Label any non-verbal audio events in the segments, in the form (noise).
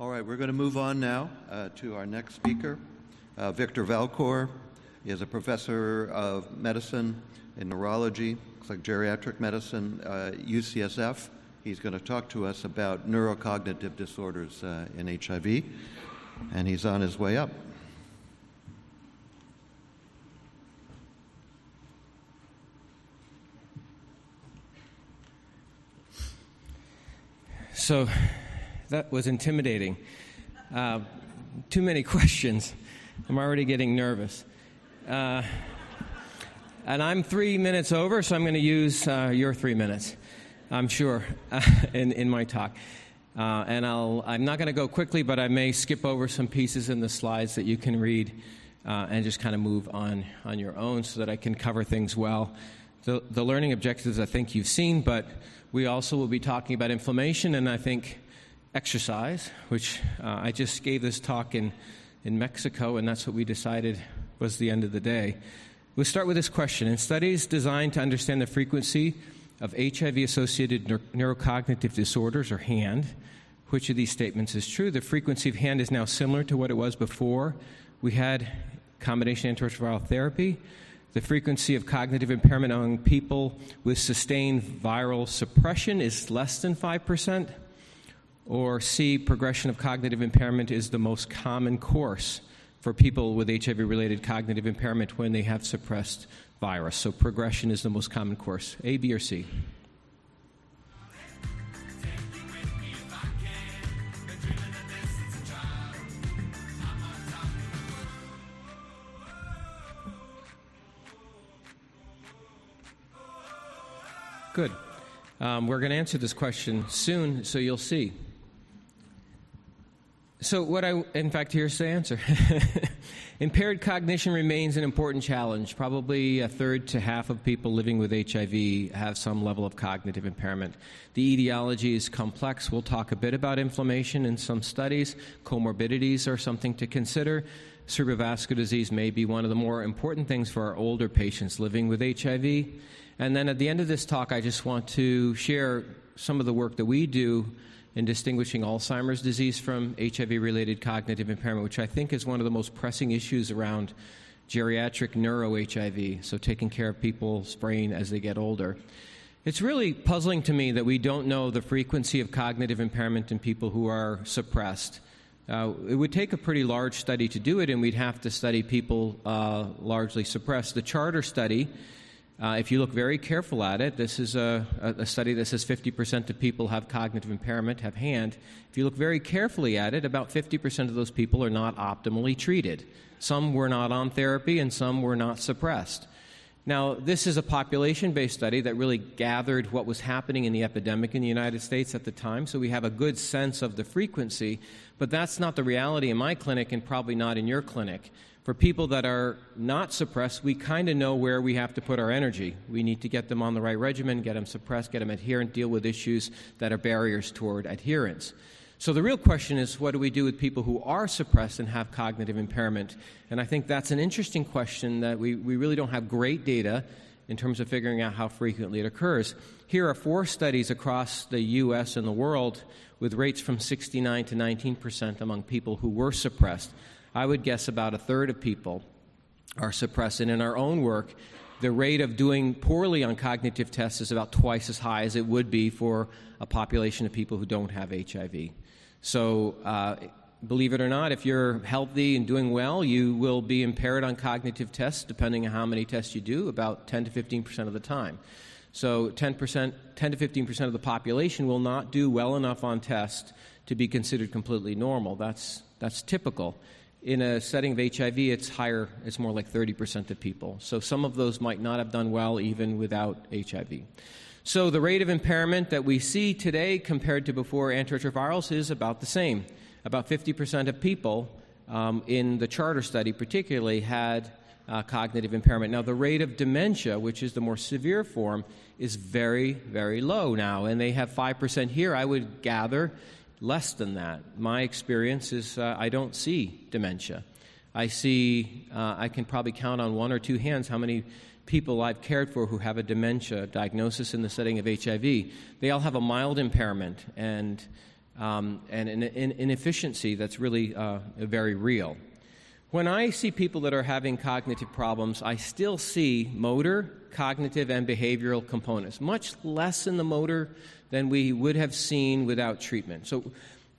All right, we're going to move on now uh, to our next speaker, uh, Victor Valcour He is a professor of medicine and neurology, looks like geriatric medicine, uh, UCSF. He's going to talk to us about neurocognitive disorders uh, in HIV, and he's on his way up. So that was intimidating. Uh, too many (laughs) questions. I'm already getting nervous. Uh, and I'm three minutes over, so I'm going to use uh, your three minutes, I'm sure, (laughs) in, in my talk. Uh, and I'll, I'm not going to go quickly, but I may skip over some pieces in the slides that you can read uh, and just kind of move on on your own so that I can cover things well. The, the learning objectives I think you've seen, but we also will be talking about inflammation and I think exercise, which uh, I just gave this talk in, in Mexico, and that's what we decided was the end of the day. We'll start with this question. In studies designed to understand the frequency of HIV associated neurocognitive disorders, or HAND, which of these statements is true? The frequency of HAND is now similar to what it was before we had combination antiretroviral therapy the frequency of cognitive impairment among people with sustained viral suppression is less than 5%. Or C, progression of cognitive impairment is the most common course for people with HIV related cognitive impairment when they have suppressed virus. So progression is the most common course. A, B, or C? Good. Um, we're going to answer this question soon, so you'll see. So, what I, in fact, here's the answer. (laughs) Impaired cognition remains an important challenge. Probably a third to half of people living with HIV have some level of cognitive impairment. The etiology is complex. We'll talk a bit about inflammation in some studies. Comorbidities are something to consider. Cerebrovascular disease may be one of the more important things for our older patients living with HIV. And then at the end of this talk, I just want to share some of the work that we do in distinguishing Alzheimer's disease from HIV related cognitive impairment, which I think is one of the most pressing issues around geriatric neuro HIV, so taking care of people's brain as they get older. It's really puzzling to me that we don't know the frequency of cognitive impairment in people who are suppressed. Uh, it would take a pretty large study to do it, and we'd have to study people uh, largely suppressed. The Charter study uh, if you look very careful at it, this is a, a, study that says 50% of people have cognitive impairment, have HAND. If you look very carefully at it, about 50% of those people are not optimally treated. Some were not on therapy and some were not suppressed. Now, this is a population based study that really gathered what was happening in the epidemic in the United States at the time, so we have a good sense of the frequency, but that's not the reality in my clinic and probably not in your clinic. For people that are not suppressed, we kind of know where we have to put our energy. We need to get them on the right regimen, get them suppressed, get them adherent, deal with issues that are barriers toward adherence. So the real question is what do we do with people who are suppressed and have cognitive impairment? And I think that's an interesting question that we, we really don't have great data in terms of figuring out how frequently it occurs. Here are four studies across the US and the world with rates from 69 to 19 percent among people who were suppressed. I would guess about a third of people are suppressed. And in our own work, the rate of doing poorly on cognitive tests is about twice as high as it would be for a population of people who don't have HIV. So, uh, believe it or not, if you're healthy and doing well, you will be impaired on cognitive tests, depending on how many tests you do, about 10 to 15 percent of the time. So, 10 percent, 10 to 15 percent of the population will not do well enough on tests to be considered completely normal. That's that's typical in a setting of HIV, it's higher, it's more like 30% of people. So some of those might not have done well even without HIV. So the rate of impairment that we see today compared to before antiretrovirals is about the same. About 50% of people um, in the charter study, particularly, had uh, cognitive impairment. Now, the rate of dementia, which is the more severe form, is very, very low now. And they have 5% here. I would gather less than that. My experience is uh, I don't see dementia. I see, uh, I can probably count on one or two hands how many people I've cared for who have a dementia diagnosis in the setting of HIV. They all have a mild impairment, and um, and an, an, inefficiency that's really uh, very real. When I see people that are having cognitive problems, I still see motor, cognitive, and behavioral components, much less in the motor than we would have seen without treatment. So,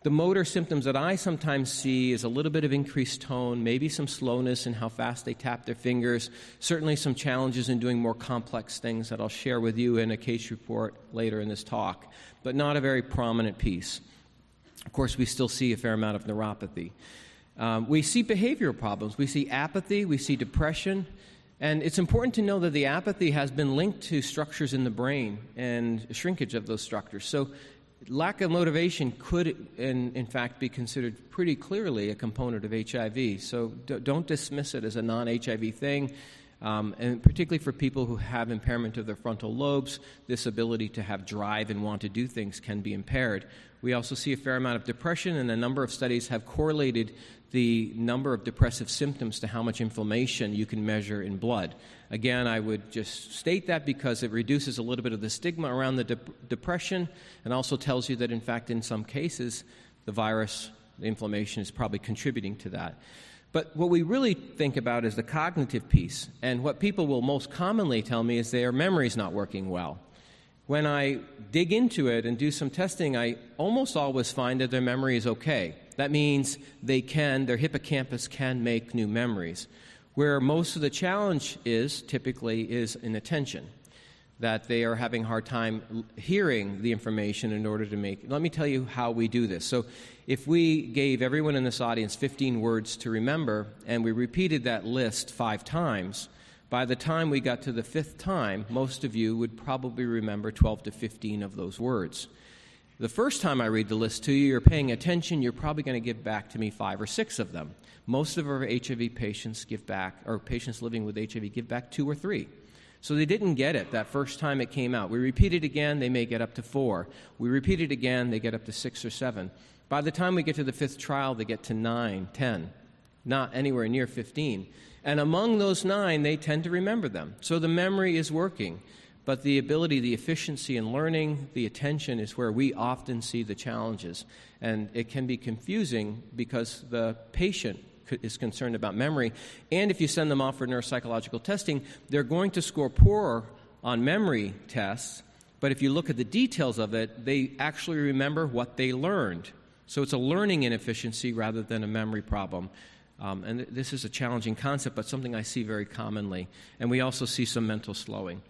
the motor symptoms that I sometimes see is a little bit of increased tone, maybe some slowness in how fast they tap their fingers, certainly some challenges in doing more complex things that I'll share with you in a case report later in this talk, but not a very prominent piece. Of course, we still see a fair amount of neuropathy. Um, we see behavioral problems. We see apathy, we see depression, and it's important to know that the apathy has been linked to structures in the brain and shrinkage of those structures. So lack of motivation could, in, in fact, be considered pretty clearly a component of HIV. So don't dismiss it as a non HIV thing. Um, and particularly for people who have impairment of their frontal lobes, this ability to have drive and want to do things can be impaired. We also see a fair amount of depression, and a number of studies have correlated the number of depressive symptoms to how much inflammation you can measure in blood. Again, I would just state that because it reduces a little bit of the stigma around the de- depression and also tells you that, in fact, in some cases, the virus, the inflammation is probably contributing to that. But what we really think about is the cognitive piece. And what people will most commonly tell me is their memory's not working well. When I dig into it and do some testing, I almost always find that their memory is okay. That means they can, their hippocampus can make new memories. Where most of the challenge is typically is in attention, that they are having a hard time hearing the information in order to make. Let me tell you how we do this. So, if we gave everyone in this audience 15 words to remember and we repeated that list five times, by the time we got to the fifth time, most of you would probably remember 12 to 15 of those words. The first time I read the list to you, you're paying attention, you're probably going to give back to me five or six of them. Most of our HIV patients give back, or patients living with HIV give back two or three. So they didn't get it that first time it came out. We repeat it again, they may get up to four. We repeat it again, they get up to six or seven. By the time we get to the fifth trial, they get to nine, ten, not anywhere near 15. And among those nine, they tend to remember them. So the memory is working. But the ability, the efficiency in learning, the attention is where we often see the challenges. And it can be confusing because the patient is concerned about memory. And if you send them off for neuropsychological testing, they're going to score poorer on memory tests. But if you look at the details of it, they actually remember what they learned. So it's a learning inefficiency rather than a memory problem. Um, and th- this is a challenging concept, but something I see very commonly. And we also see some mental slowing.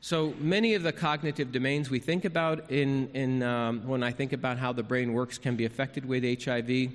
So many of the cognitive domains we think about in, in um, when I think about how the brain works can be affected with HIV.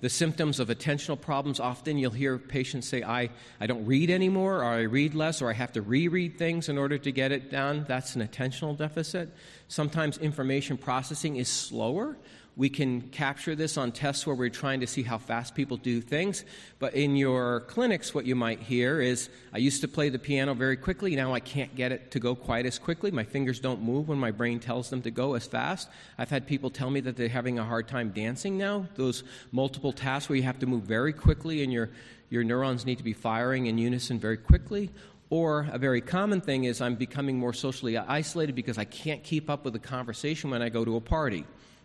The symptoms of attentional problems, often you'll hear patients say, I, I don't read anymore, or I read less, or I have to reread things in order to get it done. That's an attentional deficit. Sometimes information processing is slower. We can capture this on tests where we're trying to see how fast people do things. But in your clinics, what you might hear is I used to play the piano very quickly. Now I can't get it to go quite as quickly. My fingers don't move when my brain tells them to go as fast. I've had people tell me that they're having a hard time dancing now. Those multiple tasks where you have to move very quickly and your, your neurons need to be firing in unison very quickly. Or a very common thing is I'm becoming more socially isolated because I can't keep up with the conversation when I go to a party.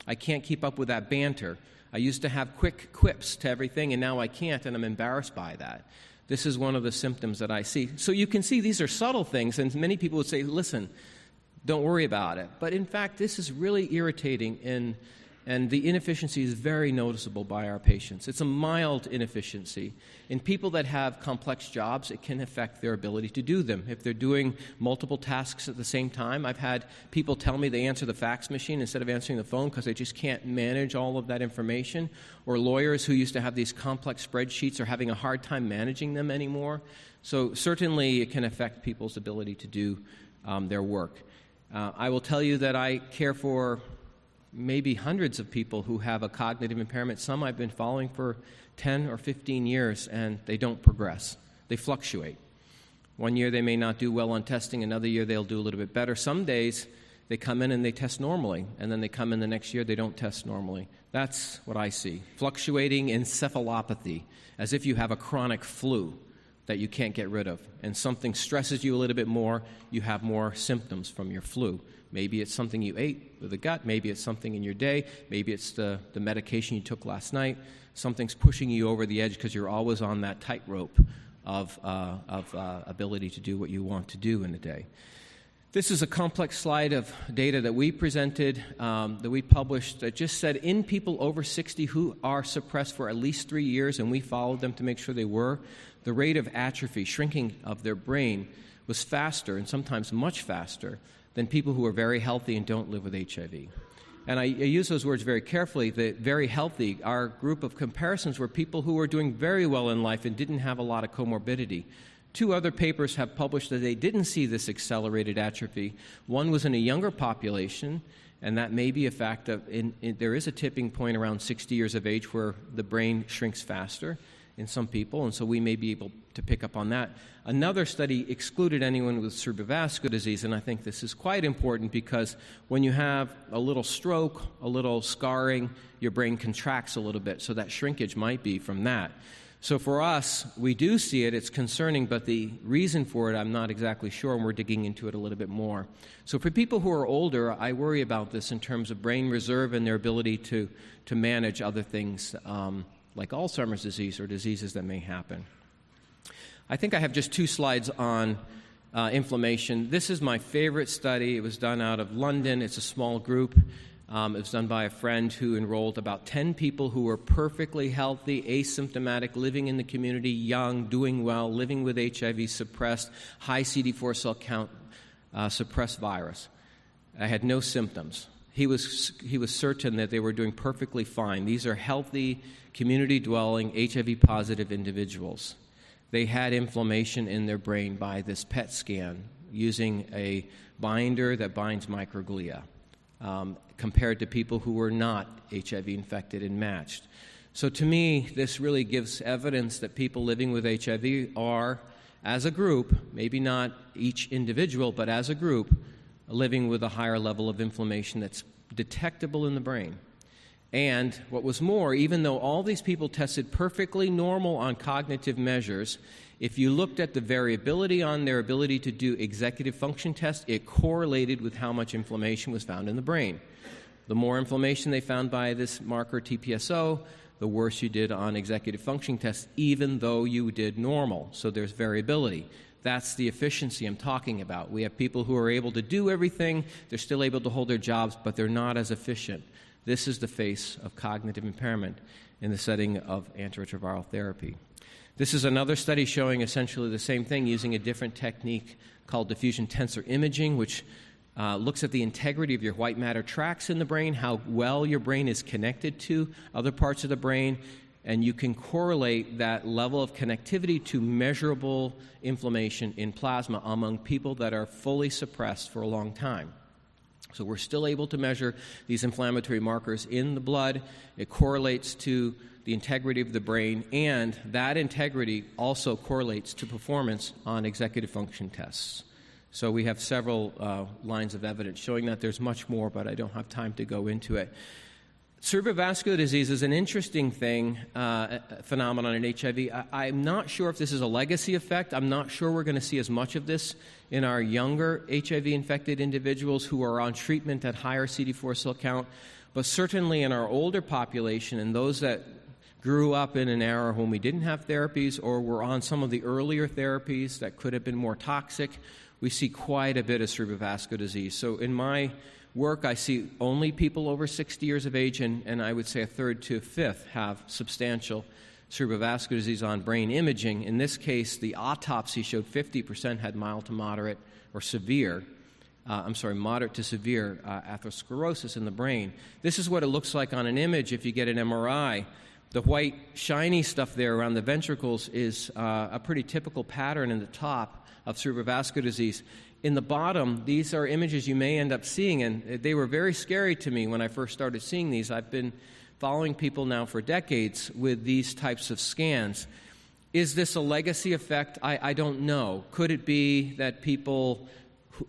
I can't keep up with that banter. I used to have quick quips to everything, and now I can't, and I'm embarrassed by that. This is one of the symptoms that I see. So you can see these are subtle things, and many people would say, listen, don't worry about it. But in fact, this is really irritating in and the inefficiency is very noticeable by our patients. It's a mild inefficiency. In people that have complex jobs, it can affect their ability to do them. If they're doing multiple tasks at the same time, I've had people tell me they answer the fax machine instead of answering the phone because they just can't manage all of that information. Or lawyers who used to have these complex spreadsheets are having a hard time managing them anymore. So, certainly, it can affect people's ability to do um, their work. Uh, I will tell you that I care for maybe hundreds of people who have a cognitive impairment. Some I've been following for 10 or 15 years, and they don't progress. They fluctuate. One year they may not do well on testing, another year they'll do a little bit better. Some days they come in and they test normally, and then they come in the next year, they don't test normally. That's what I see. Fluctuating encephalopathy, as if you have a chronic flu that you can't get rid of, and something stresses you a little bit more, you have more symptoms from your flu Maybe it's something you ate with the gut. Maybe it's something in your day. Maybe it's the, the medication you took last night. Something's pushing you over the edge because you're always on that tightrope of, uh, of uh, ability to do what you want to do in a day. This is a complex slide of data that we presented, um, that we published, that just said in people over 60 who are suppressed for at least three years, and we followed them to make sure they were, the rate of atrophy, shrinking of their brain, was faster and sometimes much faster than people who are very healthy and don't live with HIV. And I, I use those words very carefully. The very healthy, our group of comparisons were people who were doing very well in life and didn't have a lot of comorbidity. Two other papers have published that they didn't see this accelerated atrophy. One was in a younger population, and that may be a fact of in, in, there is a tipping point around 60 years of age where the brain shrinks faster in some people, and so we may be able to pick up on that. Another study excluded anyone with cerebrovascular disease, and I think this is quite important because when you have a little stroke, a little scarring, your brain contracts a little bit, so that shrinkage might be from that. So for us, we do see it, it's concerning, but the reason for it, I'm not exactly sure, and we're digging into it a little bit more. So for people who are older, I worry about this in terms of brain reserve and their ability to, to manage other things um, like Alzheimer's disease or diseases that may happen. I think I have just two slides on uh, inflammation. This is my favorite study. It was done out of London, it's a small group. Um, it was done by a friend who enrolled about 10 people who were perfectly healthy, asymptomatic, living in the community, young, doing well, living with HIV suppressed, high CD4 cell count, uh, suppressed virus. I had no symptoms. He was, he was certain that they were doing perfectly fine. These are healthy, community dwelling, HIV positive individuals. They had inflammation in their brain by this PET scan using a binder that binds microglia um, compared to people who were not HIV infected and matched. So, to me, this really gives evidence that people living with HIV are, as a group, maybe not each individual, but as a group, living with a higher level of inflammation that's detectable in the brain. And what was more, even though all these people tested perfectly normal on cognitive measures, if you looked at the variability on their ability to do executive function tests, it correlated with how much inflammation was found in the brain. The more inflammation they found by this marker TSPO, the worse you did on executive function tests, even though you did normal. So there's variability. That's the efficiency I'm talking about. We have people who are able to do everything, they're still able to hold their jobs, but they're not as efficient. This is the face of cognitive impairment in the setting of antiretroviral therapy. This is another study showing essentially the same thing using a different technique called diffusion tensor imaging, which uh, looks at the integrity of your white matter tracts in the brain, how well your brain is connected to other parts of the brain, and you can correlate that level of connectivity to measurable inflammation in plasma among people that are fully suppressed for a long time. So we're still able to measure these inflammatory markers in the blood. It correlates to the integrity of the brain, and that integrity also correlates to performance on executive function tests. So we have several uh, lines of evidence showing that there's much more, but I don't have time to go into it. Cerebrovascular disease is an interesting thing, uh, phenomenon in HIV. I, am not sure if this is a legacy effect. I'm not sure we're going to see as much of this in our younger HIV infected individuals who are on treatment at higher CD4 cell count, but certainly in our older population and those that grew up in an era when we didn't have therapies or were on some of the earlier therapies that could have been more toxic, we see quite a bit of cerebrovascular disease. So in my work, I see only people over 60 years of age, and, and I would say a third to a fifth have substantial cerebrovascular disease on brain imaging. In this case, the autopsy showed 50% had mild to moderate or severe. Uh, I'm sorry, moderate to severe uh, atherosclerosis in the brain. This is what it looks like on an image if you get an MRI. The white, shiny stuff there around the ventricles is uh, a pretty typical pattern in the top of cerebrovascular disease. In the bottom, these are images you may end up seeing, and they were very scary to me when I first started seeing these. I've been following people now for decades with these types of scans. Is this a legacy effect? I, I don't know. Could it be that people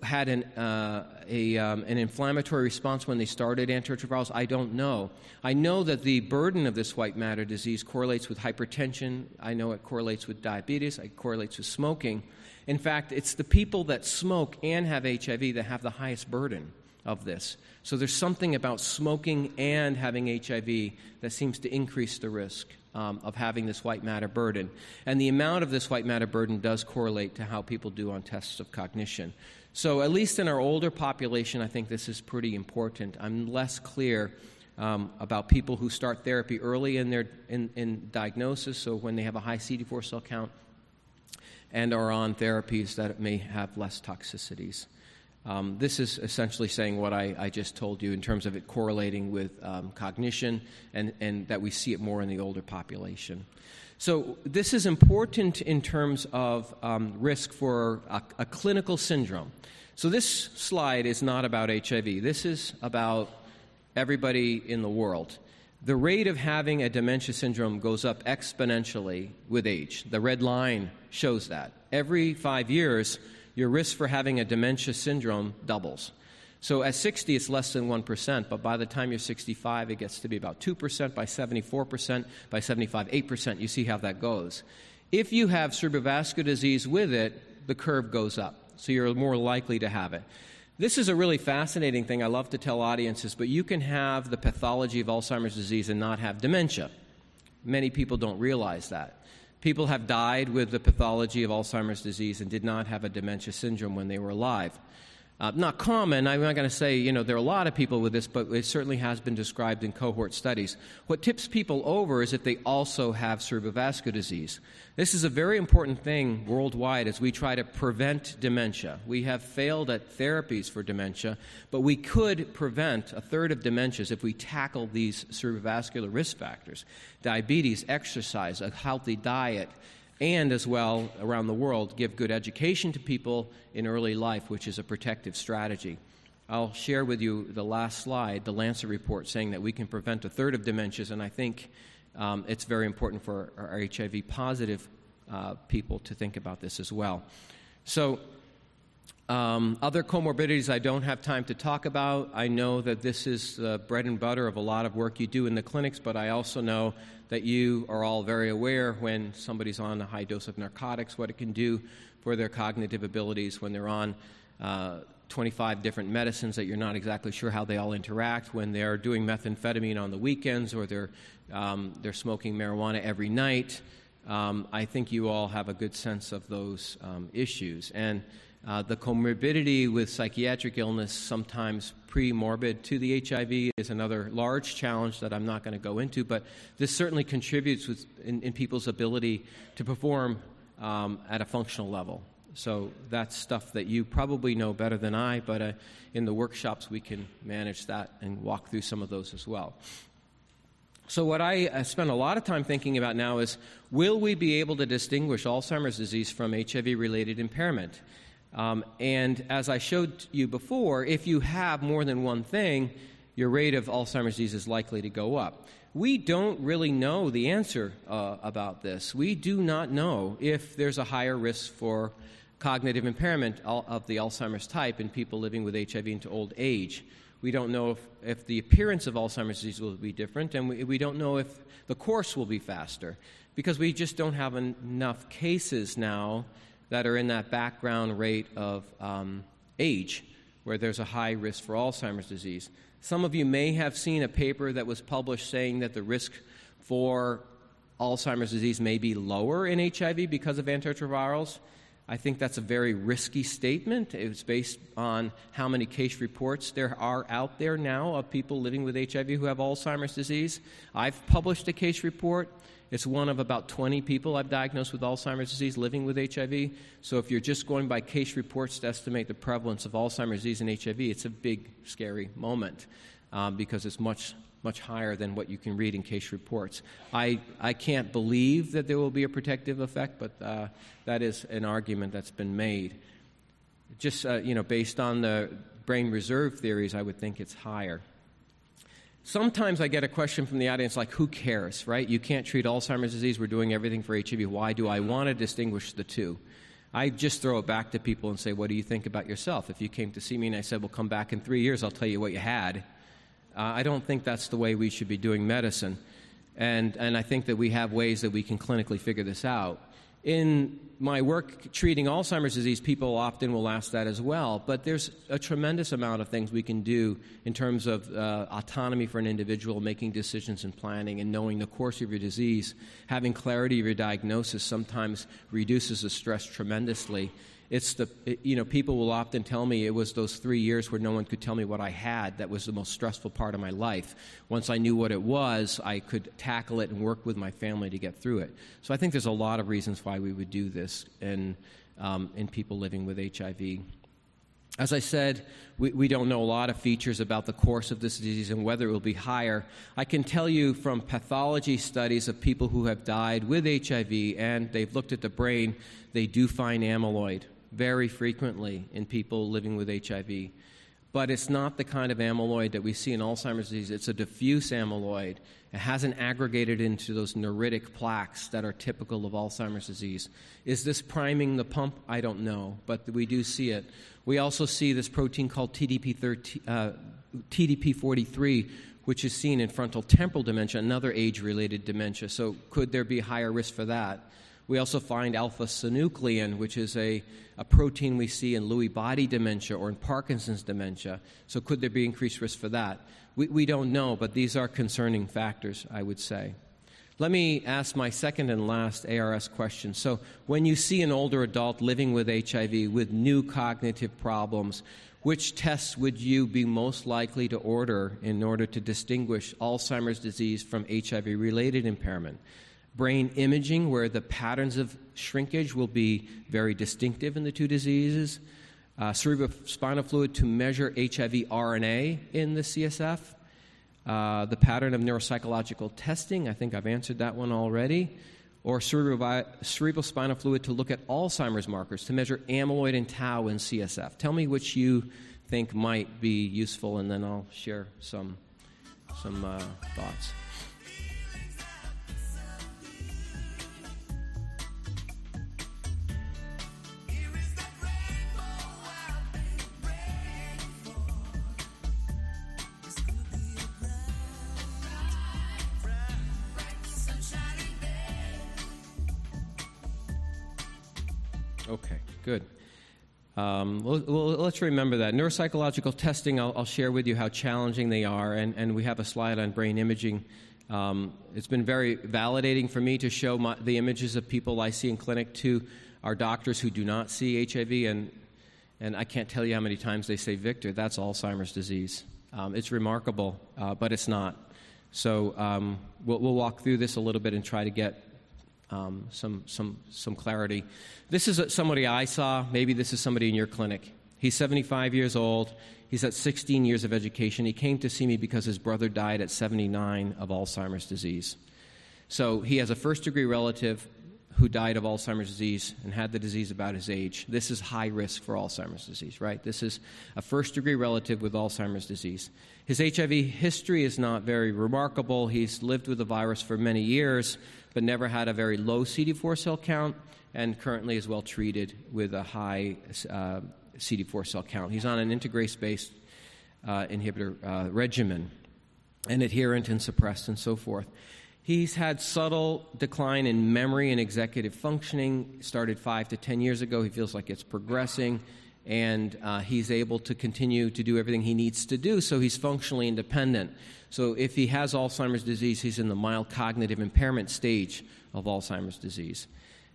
had an, uh, a, um, an inflammatory response when they started antiretrovirals? I don't know. I know that the burden of this white matter disease correlates with hypertension. I know it correlates with diabetes. It correlates with smoking. In fact, it's the people that smoke and have HIV that have the highest burden of this. So there's something about smoking and having HIV that seems to increase the risk um, of having this white matter burden. And the amount of this white matter burden does correlate to how people do on tests of cognition. So, at least in our older population, I think this is pretty important. I'm less clear um, about people who start therapy early in their in, in diagnosis, so when they have a high CD4 cell count, and are on therapies that may have less toxicities. Um, this is essentially saying what I, I, just told you in terms of it correlating with um, cognition and, and that we see it more in the older population. So, this is important in terms of um, risk for a, a clinical syndrome. So, this slide is not about HIV, this is about everybody in the world. The rate of having a dementia syndrome goes up exponentially with age. The red line shows that. Every five years, your risk for having a dementia syndrome doubles. So at 60, it's less than 1%, but by the time you're 65, it gets to be about 2%, by 74%, by 75, 8%. You see how that goes. If you have cerebrovascular disease with it, the curve goes up, so you're more likely to have it. This is a really fascinating thing I love to tell audiences, but you can have the pathology of Alzheimer's disease and not have dementia. Many people don't realize that. People have died with the pathology of Alzheimer's disease and did not have a dementia syndrome when they were alive. Uh, not common. I'm not going to say, you know, there are a lot of people with this, but it certainly has been described in cohort studies. What tips people over is if they also have cerebrovascular disease. This is a very important thing worldwide as we try to prevent dementia. We have failed at therapies for dementia, but we could prevent a third of dementias if we tackle these cerebrovascular risk factors diabetes, exercise, a healthy diet and as well around the world give good education to people in early life, which is a protective strategy. I'll share with you the last slide, the Lancet report saying that we can prevent a third of dementias, and I think um, it's very important for our HIV positive uh, people to think about this as well. So, um, other comorbidities I don't have time to talk about. I know that this is the bread and butter of a lot of work you do in the clinics, but I also know that you are all very aware when somebody's on a high dose of narcotics, what it can do for their cognitive abilities, when they're on uh, 25 different medicines that you're not exactly sure how they all interact, when they're doing methamphetamine on the weekends or they're, um, they're smoking marijuana every night. Um, I think you all have a good sense of those um, issues. And uh, the comorbidity with psychiatric illness, sometimes pre-morbid to the HIV, is another large challenge that I'm not going to go into, but this certainly contributes with, in, in people's ability to perform um, at a functional level. So that's stuff that you probably know better than I, but uh, in the workshops we can manage that and walk through some of those as well. So, what I uh, spend a lot of time thinking about now is will we be able to distinguish Alzheimer's disease from HIV related impairment? Um, and as I showed you before, if you have more than one thing, your rate of Alzheimer's disease is likely to go up. We don't really know the answer uh, about this. We do not know if there's a higher risk for cognitive impairment of the Alzheimer's type in people living with HIV into old age. We don't know if, if the appearance of Alzheimer's disease will be different, and we, we don't know if the course will be faster because we just don't have enough cases now that are in that background rate of um, age where there's a high risk for Alzheimer's disease. Some of you may have seen a paper that was published saying that the risk for Alzheimer's disease may be lower in HIV because of antiretrovirals. I think that's a very risky statement. It's based on how many case reports there are out there now of people living with HIV who have Alzheimer's disease. I've published a case report. It's one of about 20 people I've diagnosed with Alzheimer's disease living with HIV. So if you're just going by case reports to estimate the prevalence of Alzheimer's disease and HIV, it's a big, scary moment um, because it's much, much higher than what you can read in case reports. I, I can't believe that there will be a protective effect, but uh, that is an argument that's been made. Just, uh, you know, based on the brain reserve theories, I would think it's higher. Sometimes I get a question from the audience like, who cares, right? You can't treat Alzheimer's disease. We're doing everything for HIV. Why do I want to distinguish the two? I just throw it back to people and say, what do you think about yourself? If you came to see me and I said, well, come back in three years, I'll tell you what you had. Uh, I don't think that's the way we should be doing medicine. And, and I think that we have ways that we can clinically figure this out. in my work treating Alzheimer's disease, people often will ask that as well. But there's a tremendous amount of things we can do in terms of uh, autonomy for an individual, making decisions and planning, and knowing the course of your disease. Having clarity of your diagnosis sometimes reduces the stress tremendously it's the, it, you know, people will often tell me it was those three years where no one could tell me what I had that was the most stressful part of my life. Once I knew what it was, I could tackle it and work with my family to get through it. So I think there's a lot of reasons why we would do this in, um, in people living with HIV. As I said, we, we, don't know a lot of features about the course of this disease and whether it will be higher. I can tell you from pathology studies of people who have died with HIV and they've looked at the brain, they do find amyloid very frequently in people living with HIV. But it's not the kind of amyloid that we see in Alzheimer's disease. It's a diffuse amyloid. It hasn't aggregated into those neuritic plaques that are typical of Alzheimer's disease. Is this priming the pump? I don't know, but we do see it. We also see this protein called TDP, uh, TDP43, which is seen in frontal temporal dementia, another age related dementia. So, could there be higher risk for that? We also find alpha synuclein, which is a, a protein we see in Lewy body dementia or in Parkinson's dementia. So, could there be increased risk for that? We, we don't know, but these are concerning factors, I would say. Let me ask my second and last ARS question. So, when you see an older adult living with HIV with new cognitive problems, which tests would you be most likely to order in order to distinguish Alzheimer's disease from HIV related impairment? Brain imaging, where the patterns of shrinkage will be very distinctive in the two diseases, uh, cerebrospinal fluid to measure HIV RNA in the CSF, uh, the pattern of neuropsychological testing, I think I've answered that one already, or cerebral, cerebrospinal fluid to look at Alzheimer's markers, to measure amyloid and tau in CSF. Tell me which you think might be useful, and then I'll share some, some uh, thoughts. Good. Um, well, let's remember that. Neuropsychological testing, I'll, I'll, share with you how challenging they are, and, and we have a slide on brain imaging. Um, it's been very validating for me to show my, the images of people I see in clinic to our doctors who do not see HIV, and, and I can't tell you how many times they say, Victor, that's Alzheimer's disease. Um, it's remarkable, uh, but it's not. So um, we'll, we'll walk through this a little bit and try to get um, some, some, some clarity. This is somebody I saw. Maybe this is somebody in your clinic. He's 75 years old. He's at 16 years of education. He came to see me because his brother died at 79 of Alzheimer's disease. So he has a first degree relative who died of Alzheimer's disease and had the disease about his age. This is high risk for Alzheimer's disease, right? This is a first degree relative with Alzheimer's disease. His HIV history is not very remarkable. He's lived with the virus for many years, but never had a very low CD4 cell count, and currently is well treated with a high uh, CD4 cell count. He's on an integrase based uh, inhibitor uh, regimen and adherent and suppressed and so forth. He's had subtle decline in memory and executive functioning. Started five to ten years ago. He feels like it's progressing, and uh, he's able to continue to do everything he needs to do. So he's functionally independent. So if he has Alzheimer's disease, he's in the mild cognitive impairment stage of Alzheimer's disease.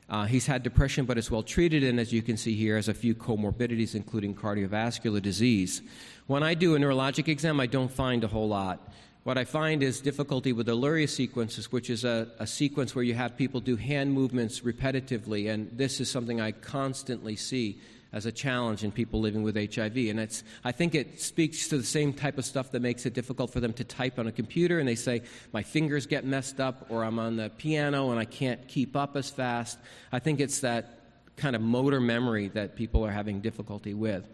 Uh, he's had depression, but is well treated, and as you can see here, has a few comorbidities, including cardiovascular disease. When I do a neurologic exam, I don't find a whole lot. What I find is difficulty with the Luria sequences, which is a, a sequence where you have people do hand movements repetitively, and this is something I constantly see as a challenge in people living with HIV. And it's, I think it speaks to the same type of stuff that makes it difficult for them to type on a computer. And they say, my fingers get messed up, or I'm on the piano and I can't keep up as fast. I think it's that kind of motor memory that people are having difficulty with.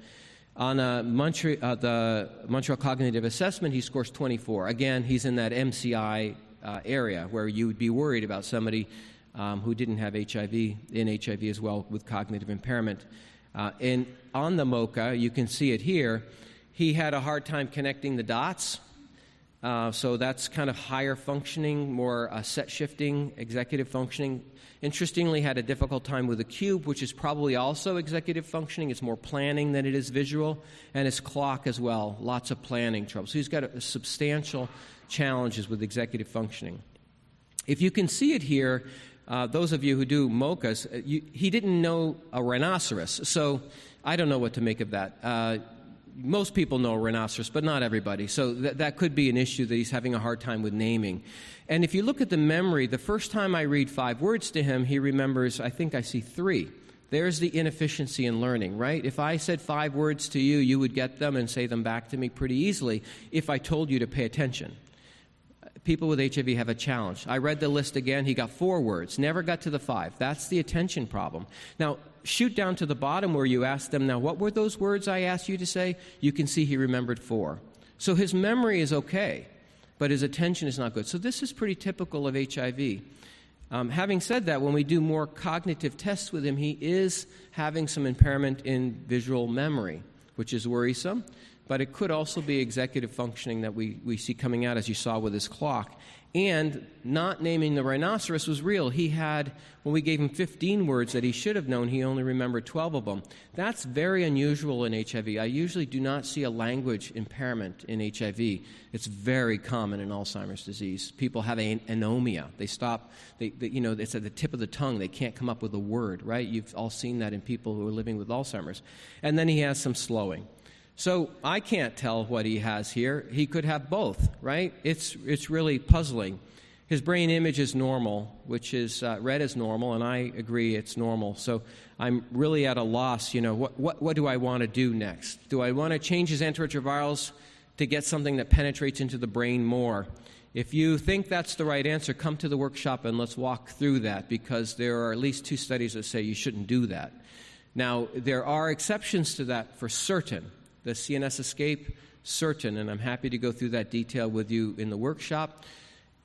On uh, uh, the Montreal Cognitive Assessment, he scores 24. Again, he's in that MCI uh, area where you would be worried about somebody um, who didn't have HIV, in HIV as well, with cognitive impairment. Uh, and on the MoCA, you can see it here, he had a hard time connecting the dots. Uh, so that's kind of higher functioning, more uh, set shifting, executive functioning. Interestingly, had a difficult time with the cube, which is probably also executive functioning. It's more planning than it is visual, and his clock as well. Lots of planning trouble. So he's got a, a substantial challenges with executive functioning. If you can see it here, uh, those of you who do MOCAs, uh, you, he didn't know a rhinoceros, so I don't know what to make of that. Most people know rhinoceros, but not everybody. So th- that could be an issue that he's having a hard time with naming. And if you look at the memory, the first time I read five words to him, he remembers, I think I see three. There's the inefficiency in learning, right? If I said five words to you, you would get them and say them back to me pretty easily if I told you to pay attention. People with HIV have a challenge. I read the list again. He got four words, never got to the five. That's the attention problem. Now, shoot down to the bottom where you ask them, now, what were those words I asked you to say? You can see he remembered four. So his memory is okay, but his attention is not good. So this is pretty typical of HIV. Um, having said that, when we do more cognitive tests with him, he is having some impairment in visual memory, which is worrisome but it could also be executive functioning that we, we see coming out, as you saw with his clock. And not naming the rhinoceros was real. He had, when we gave him 15 words that he should have known, he only remembered 12 of them. That's very unusual in HIV. I usually do not see a language impairment in HIV. It's very common in Alzheimer's disease. People have an anomia. They stop, they, they, you know, it's at the tip of the tongue. They can't come up with a word, right? You've all seen that in people who are living with Alzheimer's. And then he has some slowing. So I can't tell what he has here. He could have both, right? It's, it's really puzzling. His brain image is normal, which is uh, as normal, and I agree it's normal. So I'm really at a loss. You know, what, what, what do I want to do next? Do I want to change his antiretrovirals to get something that penetrates into the brain more? If you think that's the right answer, come to the workshop and let's walk through that because there are at least two studies that say you shouldn't do that. Now, there are exceptions to that for certain the CNS escape? Certain, and I'm happy to go through that detail with you in the workshop.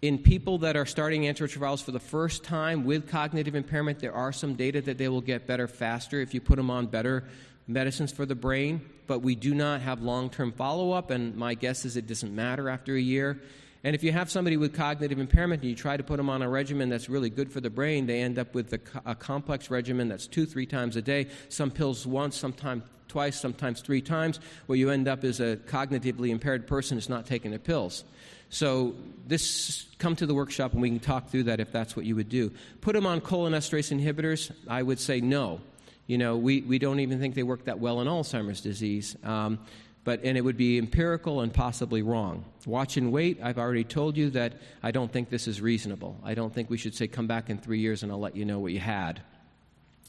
In people that are starting antiretrovirals for the first time with cognitive impairment, there are some data that they will get better faster if you put them on better medicines for the brain, but we do not have long term follow up, and my guess is it doesn't matter after a year. And if you have somebody with cognitive impairment and you try to put them on a regimen that's really good for the brain, they end up with a, a complex regimen that's two, three times a day, some pills once, sometimes twice, sometimes three times. What you end up is a cognitively impaired person who's not taking the pills. So this come to the workshop and we can talk through that if that's what you would do. Put them on cholinesterase inhibitors. I would say no. You know, we, we don't even think they work that well in Alzheimer's disease. Um, but and it would be empirical and possibly wrong. Watch and wait. I've already told you that I don't think this is reasonable. I don't think we should say come back in three years and I'll let you know what you had.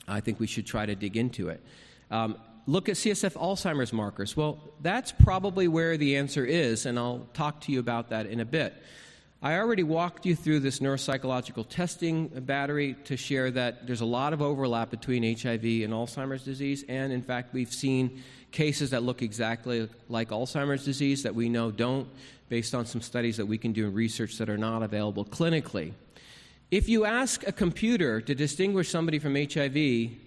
I think we should try to dig into it. Um, look at CSF Alzheimer's markers. Well, that's probably where the answer is, and I'll talk to you about that in a bit. I already walked you through this neuropsychological testing battery to share that there's a lot of overlap between HIV and Alzheimer's disease, and in fact, we've seen cases that look exactly like Alzheimer's disease that we know don't, based on some studies that we can do in research that are not available clinically. If you ask a computer to distinguish somebody from HIV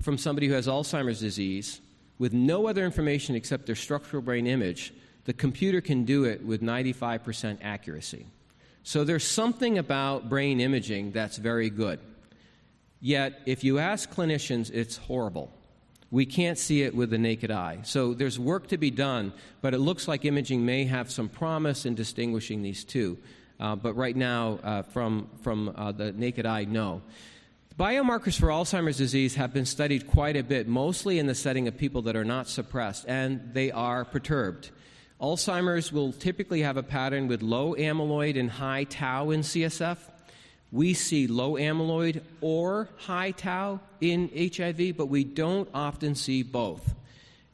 from somebody who has Alzheimer's disease with no other information except their structural brain image, the computer can do it with 95% accuracy. So there's something about brain imaging that's very good. Yet, if you ask clinicians, it's horrible. We can't see it with the naked eye. So there's work to be done, but it looks like imaging may have some promise in distinguishing these two. Uh, but right now, uh, from, from uh, the naked eye, no. Biomarkers for Alzheimer's disease have been studied quite a bit, mostly in the setting of people that are not suppressed, and they are perturbed. Alzheimer's will typically have a pattern with low amyloid and high tau in CSF. We see low amyloid or high tau in HIV, but we don't often see both.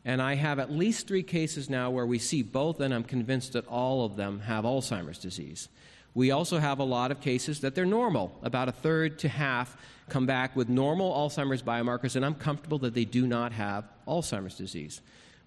And I have at least three cases now where we see both, and I'm convinced that all of them have Alzheimer's disease. We also have a lot of cases that they're normal, about a third to half come back with normal Alzheimer's biomarkers, and I'm comfortable that they do not have Alzheimer's disease.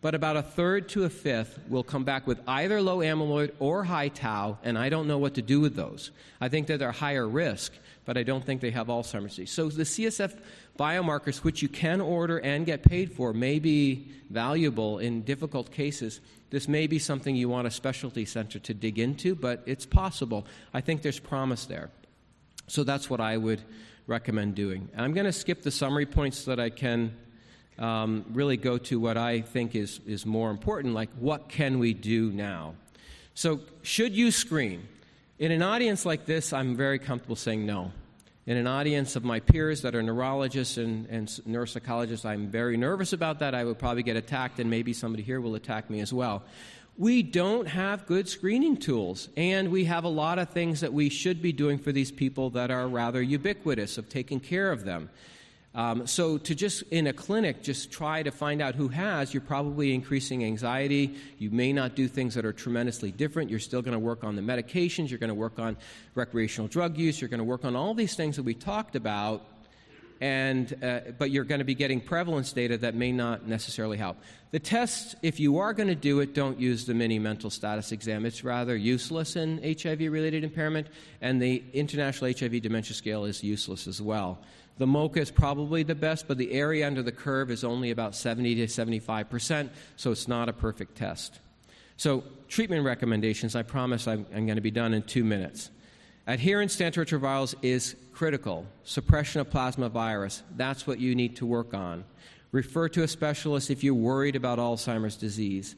But about a third to a fifth will come back with either low amyloid or high tau, and I don't know what to do with those. I think that they're higher risk, but I don't think they have Alzheimer's disease. So the CSF biomarkers, which you can order and get paid for, may be valuable in difficult cases. This may be something you want a specialty center to dig into, but it's possible. I think there's promise there. So that's what I would recommend doing. I'm going to skip the summary points so that I can um, really go to what I think is, is more important, like what can we do now? So, should you screen? In an audience like this, I'm very comfortable saying no. In an audience of my peers that are neurologists and, and neuropsychologists, I'm very nervous about that. I would probably get attacked, and maybe somebody here will attack me as well. We don't have good screening tools, and we have a lot of things that we should be doing for these people that are rather ubiquitous of taking care of them. Um, so to just in a clinic just try to find out who has, you're probably increasing anxiety. You may not do things that are tremendously different. You're still going to work on the medications. You're going to work on recreational drug use. You're going to work on all these things that we talked about. And, uh, but you're going to be getting prevalence data that may not necessarily help. The test, if you are going to do it, don't use the mini mental status exam. It's rather useless in HIV related impairment, and the International HIV Dementia Scale is useless as well. The MoCA is probably the best, but the area under the curve is only about 70 to 75 percent, so it's not a perfect test. So, treatment recommendations, I promise I'm, I'm going to be done in two minutes. Adherence to antiretrovirals is critical. Suppression of plasma virus, that's what you need to work on. Refer to a specialist if you're worried about Alzheimer's disease.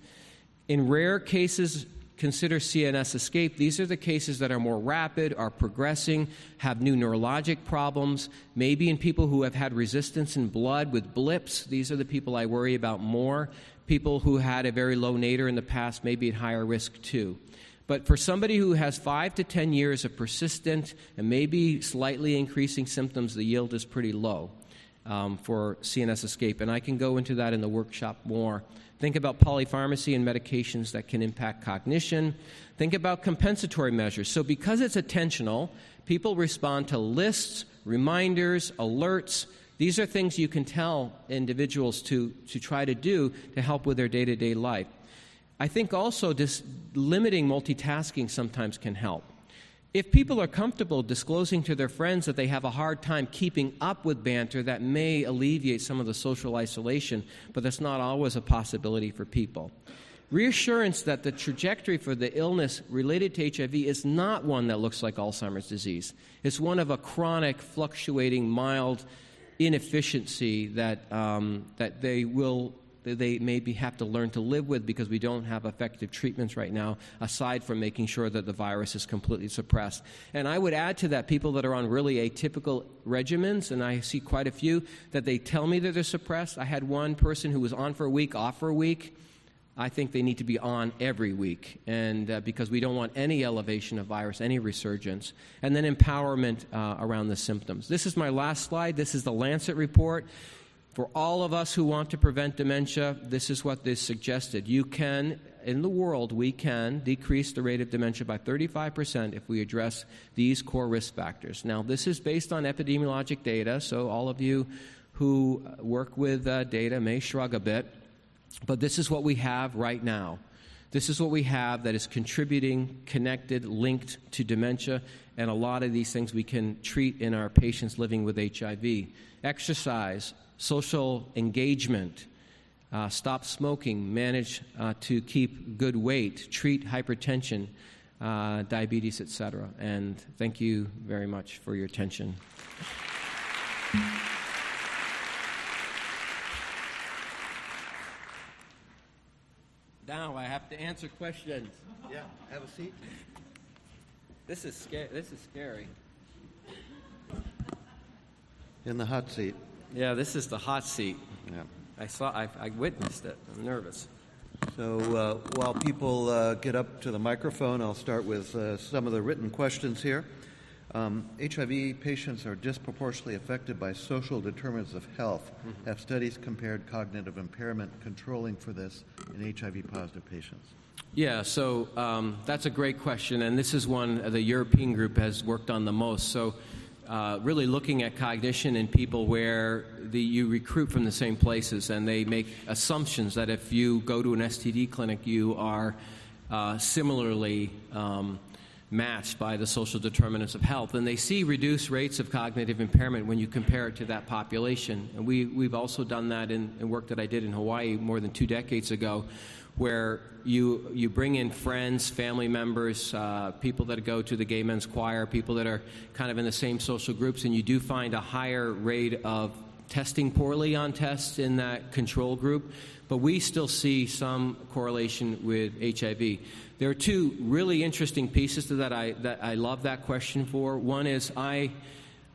In rare cases, consider CNS escape. These are the cases that are more rapid, are progressing, have new neurologic problems, maybe in people who have had resistance in blood with blips. These are the people I worry about more. People who had a very low nadir in the past may be at higher risk too. But for somebody who has five to 10 years of persistent and maybe slightly increasing symptoms, the yield is pretty low um, for CNS escape. And I can go into that in the workshop more. Think about polypharmacy and medications that can impact cognition. Think about compensatory measures. So, because it's attentional, people respond to lists, reminders, alerts. These are things you can tell individuals to, to try to do to help with their day to day life. I think also just limiting multitasking sometimes can help. If people are comfortable disclosing to their friends that they have a hard time keeping up with banter, that may alleviate some of the social isolation, but that's not always a possibility for people. Reassurance that the trajectory for the illness related to HIV is not one that looks like Alzheimer's disease. It's one of a chronic, fluctuating, mild inefficiency that, um, that they will they maybe have to learn to live with because we don't have effective treatments right now, aside from making sure that the virus is completely suppressed. And I would add to that people that are on really atypical regimens, and I see quite a few, that they tell me that they're suppressed. I had one person who was on for a week, off for a week. I think they need to be on every week, and uh, because we don't want any elevation of virus, any resurgence, and then empowerment uh, around the symptoms. This is my last slide. This is the Lancet report. For all of us who want to prevent dementia, this is what this suggested. You can, in the world, we can decrease the rate of dementia by 35% if we address these core risk factors. Now, this is based on epidemiologic data, so all of you who work with uh, data may shrug a bit, but this is what we have right now. This is what we have that is contributing, connected, linked to dementia, and a lot of these things we can treat in our patients living with HIV. Exercise, social engagement, uh, stop smoking, manage uh, to keep good weight, treat hypertension, uh, diabetes, etc. And thank you very much for your attention. Now I have to answer questions. Yeah, have a seat. This is scary. This is scary. In the hot seat. Yeah, this is the hot seat. Yeah. I saw. I, I witnessed it. I'm nervous. So uh, while people uh, get up to the microphone, I'll start with uh, some of the written questions here. Um, HIV patients are disproportionately affected by social determinants of health. Mm-hmm. Have studies compared cognitive impairment controlling for this in HIV positive patients? Yeah, so um, that's a great question, and this is one the European group has worked on the most. So uh, really looking at cognition in people where the, you recruit from the same places and they make assumptions that if you go to an STD clinic, you are uh, similarly um, matched by the social determinants of health. And they see reduced rates of cognitive impairment when you compare it to that population. And we, we've also done that in, in work that I did in Hawaii more than two decades ago, where you, you bring in friends, family members, uh, people that go to the gay men's choir, people that are kind of in the same social groups, and you do find a higher rate of testing poorly on tests in that control group. But we still see some correlation with HIV. There are two really interesting pieces to that I, that I love that question for. One is I,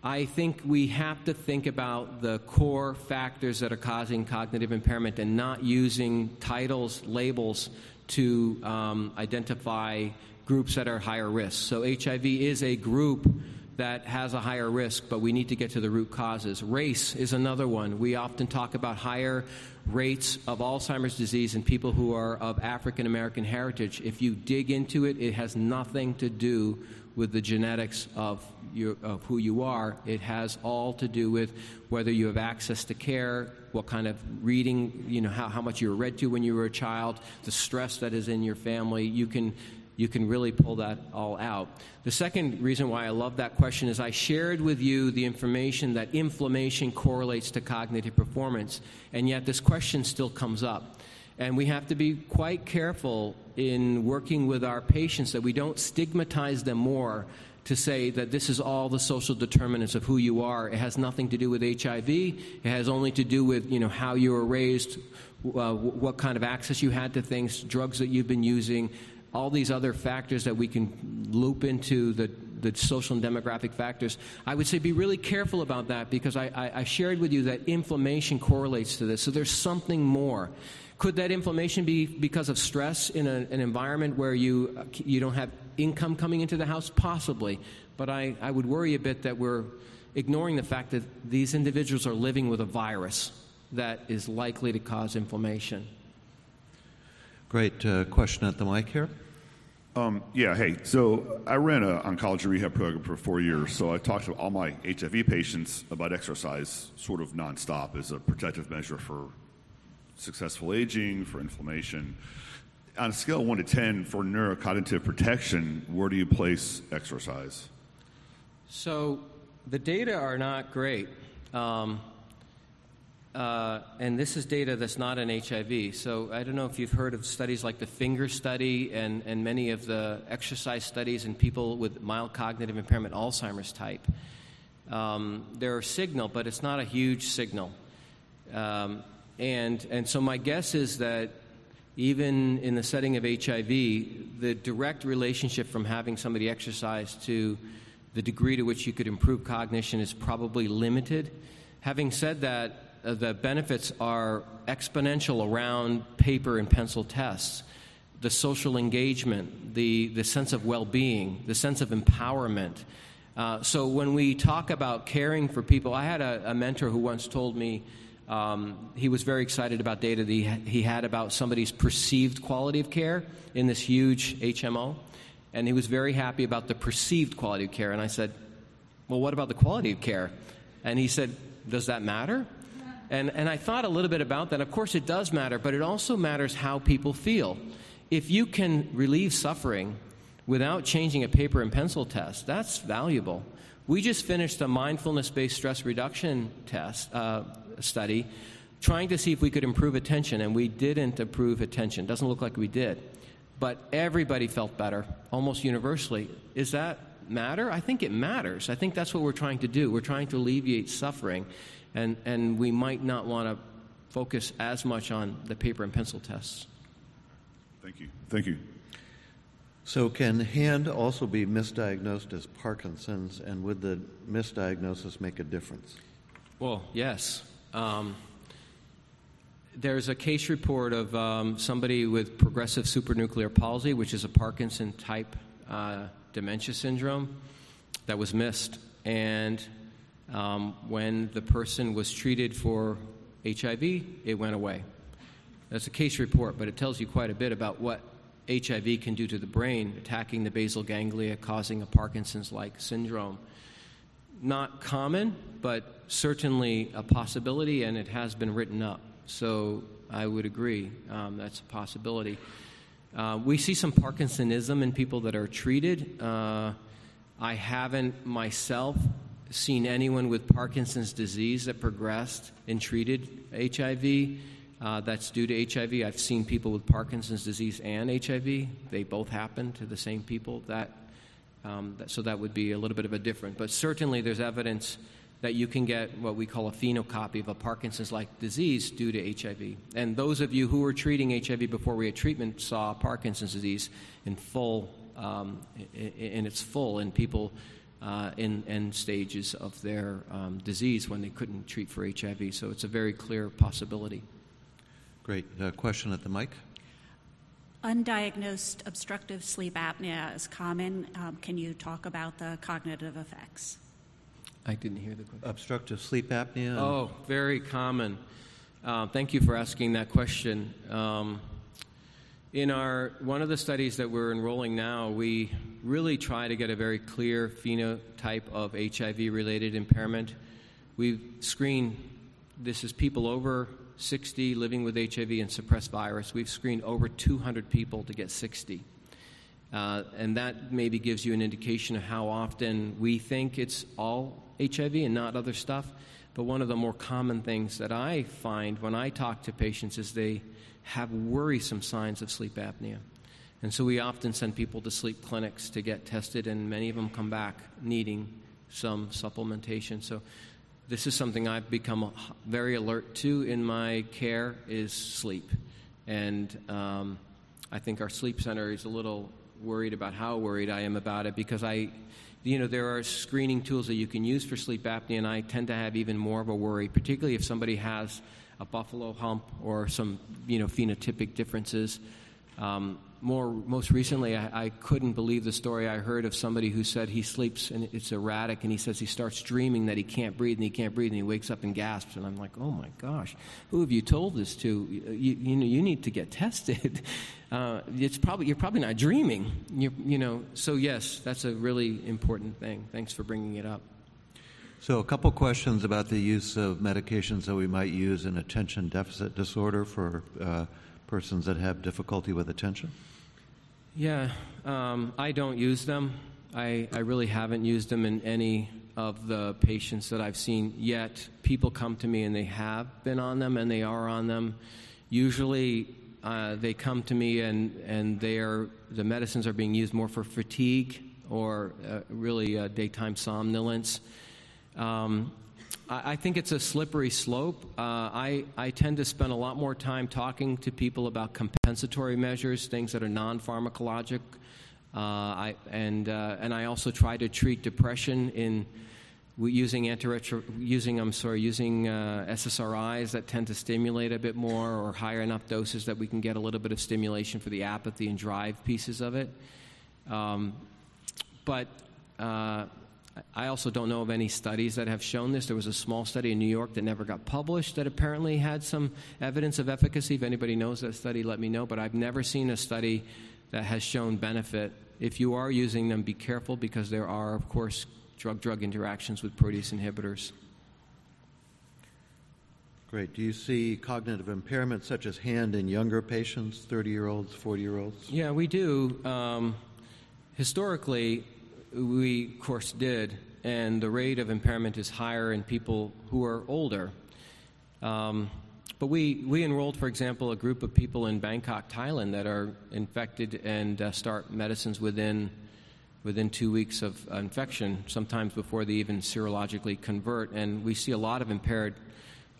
I think we have to think about the core factors that are causing cognitive impairment and not using titles, labels to um, identify groups that are higher risk. So HIV is a group that has a higher risk, but we need to get to the root causes. Race is another one. We often talk about higher rates of Alzheimer's disease in people who are of African American heritage. If you dig into it, it has nothing to do with the genetics of, your, of who you are. It has all to do with whether you have access to care, what kind of reading, you know, how, how much you were read to when you were a child, the stress that is in your family. You can you can really pull that all out. The second reason why I love that question is I shared with you the information that inflammation correlates to cognitive performance, and yet this question still comes up. And we have to be quite careful in working with our patients that we don't stigmatize them more to say that this is all the social determinants of who you are. It has nothing to do with HIV. It has only to do with you know how you were raised, uh, what kind of access you had to things, drugs that you've been using, all these other factors that we can loop into the, the social and demographic factors, I would say be really careful about that because I, I, I shared with you that inflammation correlates to this. So there's something more. Could that inflammation be because of stress in a, an environment where you, you don't have income coming into the house? Possibly. But I, I would worry a bit that we're ignoring the fact that these individuals are living with a virus that is likely to cause inflammation. Great uh, question at the mic here. Um, yeah, hey, so I ran an oncology rehab program for four years, so I talked to all my HIV patients about exercise sort of nonstop as a protective measure for successful aging, for inflammation. On a scale of 1 to 10 for neurocognitive protection, where do you place exercise? So the data are not great. Um, uh, and this is data that's not in HIV. So I don't know if you've heard of studies like the FINGER study and, and many of the exercise studies in people with mild cognitive impairment, Alzheimer's type. Um, there are signal, but it's not a huge signal. Um, and, and so my guess is that even in the setting of HIV, the direct relationship from having somebody exercise to the degree to which you could improve cognition is probably limited. Having said that, uh, the benefits are exponential around paper and pencil tests. The social engagement, the, the sense of well being, the sense of empowerment. Uh, so, when we talk about caring for people, I had a, a mentor who once told me um, he was very excited about data that he, had about somebody's perceived quality of care in this huge HMO. And he was very happy about the perceived quality of care. And I said, Well, what about the quality of care? And he said, Does that matter? And, and I thought a little bit about that. Of course, it does matter, but it also matters how people feel. If you can relieve suffering without changing a paper and pencil test, that's valuable. We just finished a mindfulness based stress reduction test uh, study trying to see if we could improve attention, and we didn't improve attention. Doesn't look like we did. But everybody felt better, almost universally. Is that matter? I think it matters. I think that's what we're trying to do. We're trying to alleviate suffering and, and we might not want to focus as much on the paper and pencil tests. Thank you. Thank you. So, can HAND also be misdiagnosed as Parkinson's, and would the misdiagnosis make a difference? Well, yes. Um, there's a case report of um, somebody with progressive supranuclear palsy, which is a Parkinson type uh, dementia syndrome, that was missed. And um, when the person was treated for HIV, it went away. That's a case report, but it tells you quite a bit about what HIV can do to the brain, attacking the basal ganglia, causing a Parkinson's like syndrome. not common, but certainly a possibility, and it has been written up. So I would agree um, that's a possibility. Uh, we see some Parkinsonism in people that are treated. Uh, I haven't myself seen anyone with Parkinson's disease that progressed and treated HIV. Uh, that's due to HIV. I've seen people with Parkinson's disease and HIV. They both happen to the same people. That, um, that, so that would be a little bit of a difference. But certainly, there's evidence that you can get what we call a phenocopy of a Parkinson's-like disease due to HIV. And those of you who were treating HIV before we had treatment saw Parkinson's disease in full, um, in, its full, in people uh, in end stages of their um, disease when they couldn't treat for HIV. So it's a very clear possibility. Great. Uh, question at the mic. Undiagnosed obstructive sleep apnea is common. Um, can you talk about the cognitive effects? I didn't hear the question. Obstructive sleep apnea? Oh, very common. Uh, thank you for asking that question. Um, in our one of the studies that we're enrolling now, we really try to get a very clear phenotype of HIV-related impairment. We screen. This is people over 60 living with HIV and suppressed virus. We've screened over 200 people to get 60. Uh, and that maybe gives you an indication of how often we think it's all HIV and not other stuff. But one of the more common things that I find when I talk to patients is they have worrisome signs of sleep apnea. And so we often send people to sleep clinics to get tested, and many of them come back needing some supplementation. So this is something I've become very alert to in my care is sleep. And um, I think our sleep center is a little worried about how worried I am about it because I, you know, there are screening tools that you can use for sleep apnea, and I tend to have even more of a worry, particularly if somebody has a buffalo hump or some, you know, phenotypic differences. Um, more most recently, I, I, couldn't believe the story I heard of somebody who said he sleeps and it's erratic, and he says he starts dreaming that he can't breathe and he can't breathe, and he wakes up and gasps. And I'm like, oh my gosh, who have you told this to? You, you know, you need to get (laughs) tested. Uh, it's probably you're probably not dreaming. you you know, so yes, that's a really important thing. Thanks for bringing it up. So, a couple questions about the use of medications that we might use in attention deficit disorder for uh, persons that have difficulty with attention. Yeah, um, I don't use them. I, I really haven't used them in any of the patients that I've seen yet. People come to me and they have been on them and they are on them. Usually, uh, they come to me and, and they are, the medicines are being used more for fatigue or uh, really uh, daytime somnolence. Um, I, think it's a slippery slope. Uh, I, I tend to spend a lot more time talking to people about compensatory measures, things that are non pharmacologic. Uh, and, uh, and I also try to treat depression in using antiretro, using I'm sorry, using uh, SSRIs that tend to stimulate a bit more, or higher enough doses that we can get a little bit of stimulation for the apathy and drive pieces of it. Um, but uh, I also don't know of any studies that have shown this. There was a small study in New York that never got published that apparently had some evidence of efficacy. If anybody knows that study, let me know. But I've never seen a study that has shown benefit. If you are using them, be careful because there are, of course, drug drug interactions with protease inhibitors. Great. Do you see cognitive impairment such as HAND in younger patients, 30 year olds, 40 year olds? Yeah, we do. Um, historically, we, of course, did, and the rate of impairment is higher in people who are older. Um, but we, we enrolled, for example, a group of people in Bangkok, Thailand, that are infected and uh, start medicines within, within two weeks of infection, sometimes before they even serologically convert. And we see a lot of impaired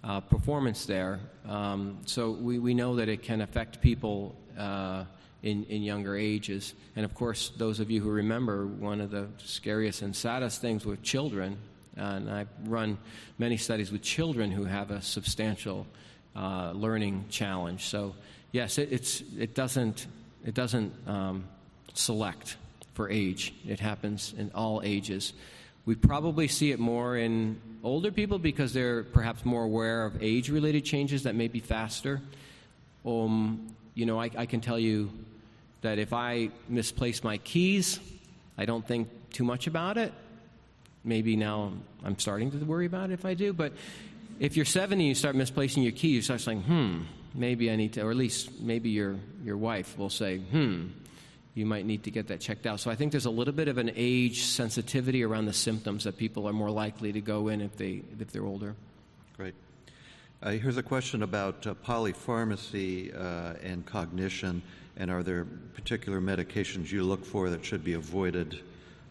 uh, performance there. Um, so we, we know that it can affect people. Uh, in, in younger ages. And of course, those of you who remember, one of the scariest and saddest things with children, and I've run many studies with children who have a substantial uh, learning challenge. So, yes, it, it's, it doesn't, it doesn't um, select for age, it happens in all ages. We probably see it more in older people because they're perhaps more aware of age related changes that may be faster. Um, you know, I, I, can tell you that if I misplace my keys, I don't think too much about it. maybe now I'm starting to worry about it if I do. But if you're 70 and you start misplacing your key, you start saying, hmm, maybe I need to, or at least maybe your, your wife will say, hmm, you might need to get that checked out. So I think there's a little bit of an age sensitivity around the symptoms that people are more likely to go in if, they, if they're older. Great. Uh, here's a question about uh, polypharmacy uh, and cognition, and are there particular medications you look for that should be avoided?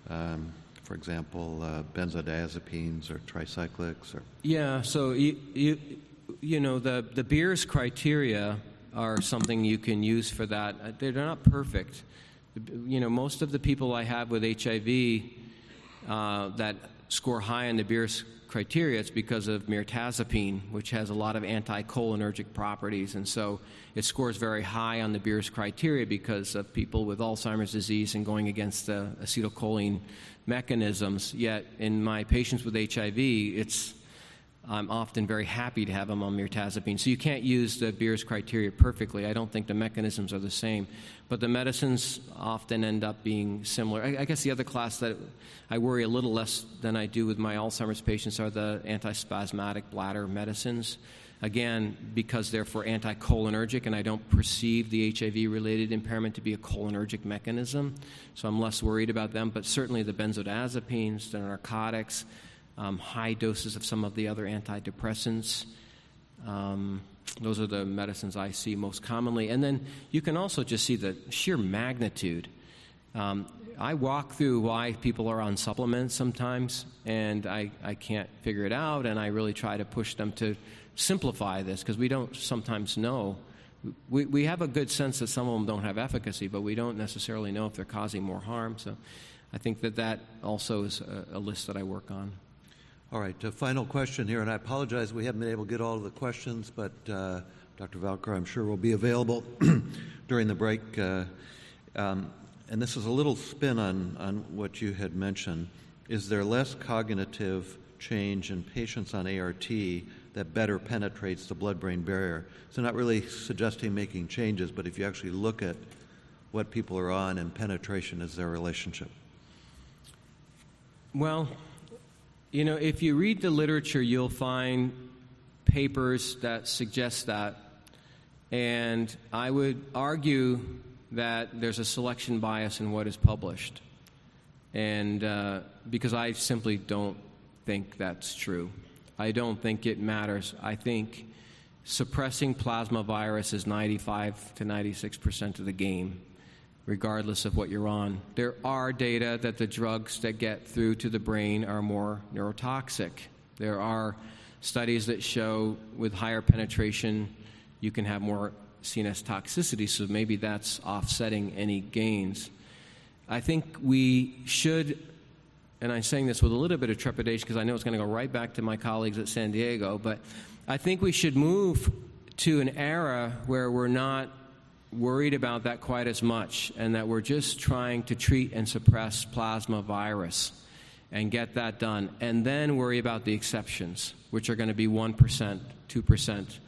Um, for example, uh, benzodiazepines or tricyclics? Or yeah, so you, you, you know, the, the Beers criteria are something you can use for that. Uh, they're not perfect. You know, most of the people I have with HIV uh, that score high on the Beers criteria, it's because of mirtazapine, which has a lot of anticholinergic properties. And so it scores very high on the Beers criteria because of people with Alzheimer's disease and going against the acetylcholine mechanisms. Yet in my patients with HIV, it's I'm often very happy to have them on mirtazapine. So you can't use the Beers criteria perfectly. I don't think the mechanisms are the same. But the medicines often end up being similar. I, I guess the other class that I worry a little less than I do with my Alzheimer's patients are the antispasmodic bladder medicines. Again, because they're for anticholinergic, and I don't perceive the HIV related impairment to be a cholinergic mechanism. So I'm less worried about them. But certainly the benzodiazepines, the narcotics, um, high doses of some of the other antidepressants. Um, those are the medicines I see most commonly. And then you can also just see the sheer magnitude. Um, I walk through why people are on supplements sometimes, and I, I can't figure it out, and I really try to push them to simplify this because we don't sometimes know. We, we have a good sense that some of them don't have efficacy, but we don't necessarily know if they're causing more harm. So I think that that also is a, a list that I work on. All right, a final question here, and I apologize we haven't been able to get all of the questions, but uh, Dr. Valcour, I'm sure will be available (clears throat) during the break. Uh, um, and this is a little spin on, on what you had mentioned. Is there less cognitive change in patients on ART that better penetrates the blood brain barrier? So, not really suggesting making changes, but if you actually look at what people are on and penetration is their relationship. Well, you know, if you read the literature, you'll find papers that suggest that. And I would argue that there's a selection bias in what is published. And uh, because I simply don't think that's true. I don't think it matters. I think suppressing plasma virus is 95 to 96 percent of the game regardless of what you're on. There are data that the drugs that get through to the brain are more neurotoxic. There are studies that show with higher penetration you can have more CNS toxicity, so maybe that's offsetting any gains. I think we should, and I'm saying this with a little bit of trepidation because I know it's going to go right back to my colleagues at San Diego, but I think we should move to an era where we're not worried about that quite as much, and that we're just trying to treat and suppress plasma virus and get that done, and then worry about the exceptions, which are going to be 1%, 2%.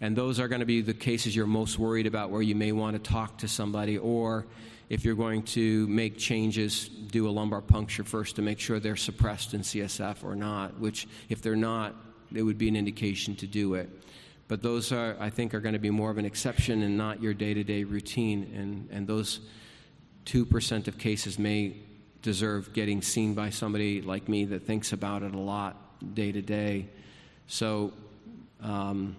And those are going to be the cases you're most worried about where you may want to talk to somebody, or if you're going to make changes, do a lumbar puncture first to make sure they're suppressed in CSF or not, which, if they're not, it would be an indication to do it but those are, I think, are going to be more of an exception and not your day to day routine. And, and those 2% of cases may deserve getting seen by somebody like me that thinks about it a lot day to day. So um,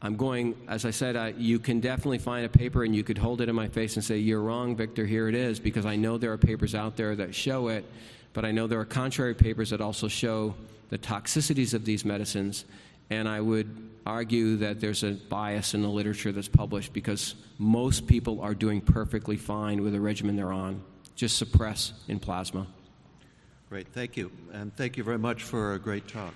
I'm going, as I said, I, you can definitely find a paper and you could hold it in my face and say, You're wrong, Victor, here it is, because I know there are papers out there that show it, but I know there are contrary papers that also show the toxicities of these medicines. And I would argue that there's a bias in the literature that's published because most people are doing perfectly fine with the regimen they're on. Just suppress in plasma. Great, thank you. And thank you very much for a great talk.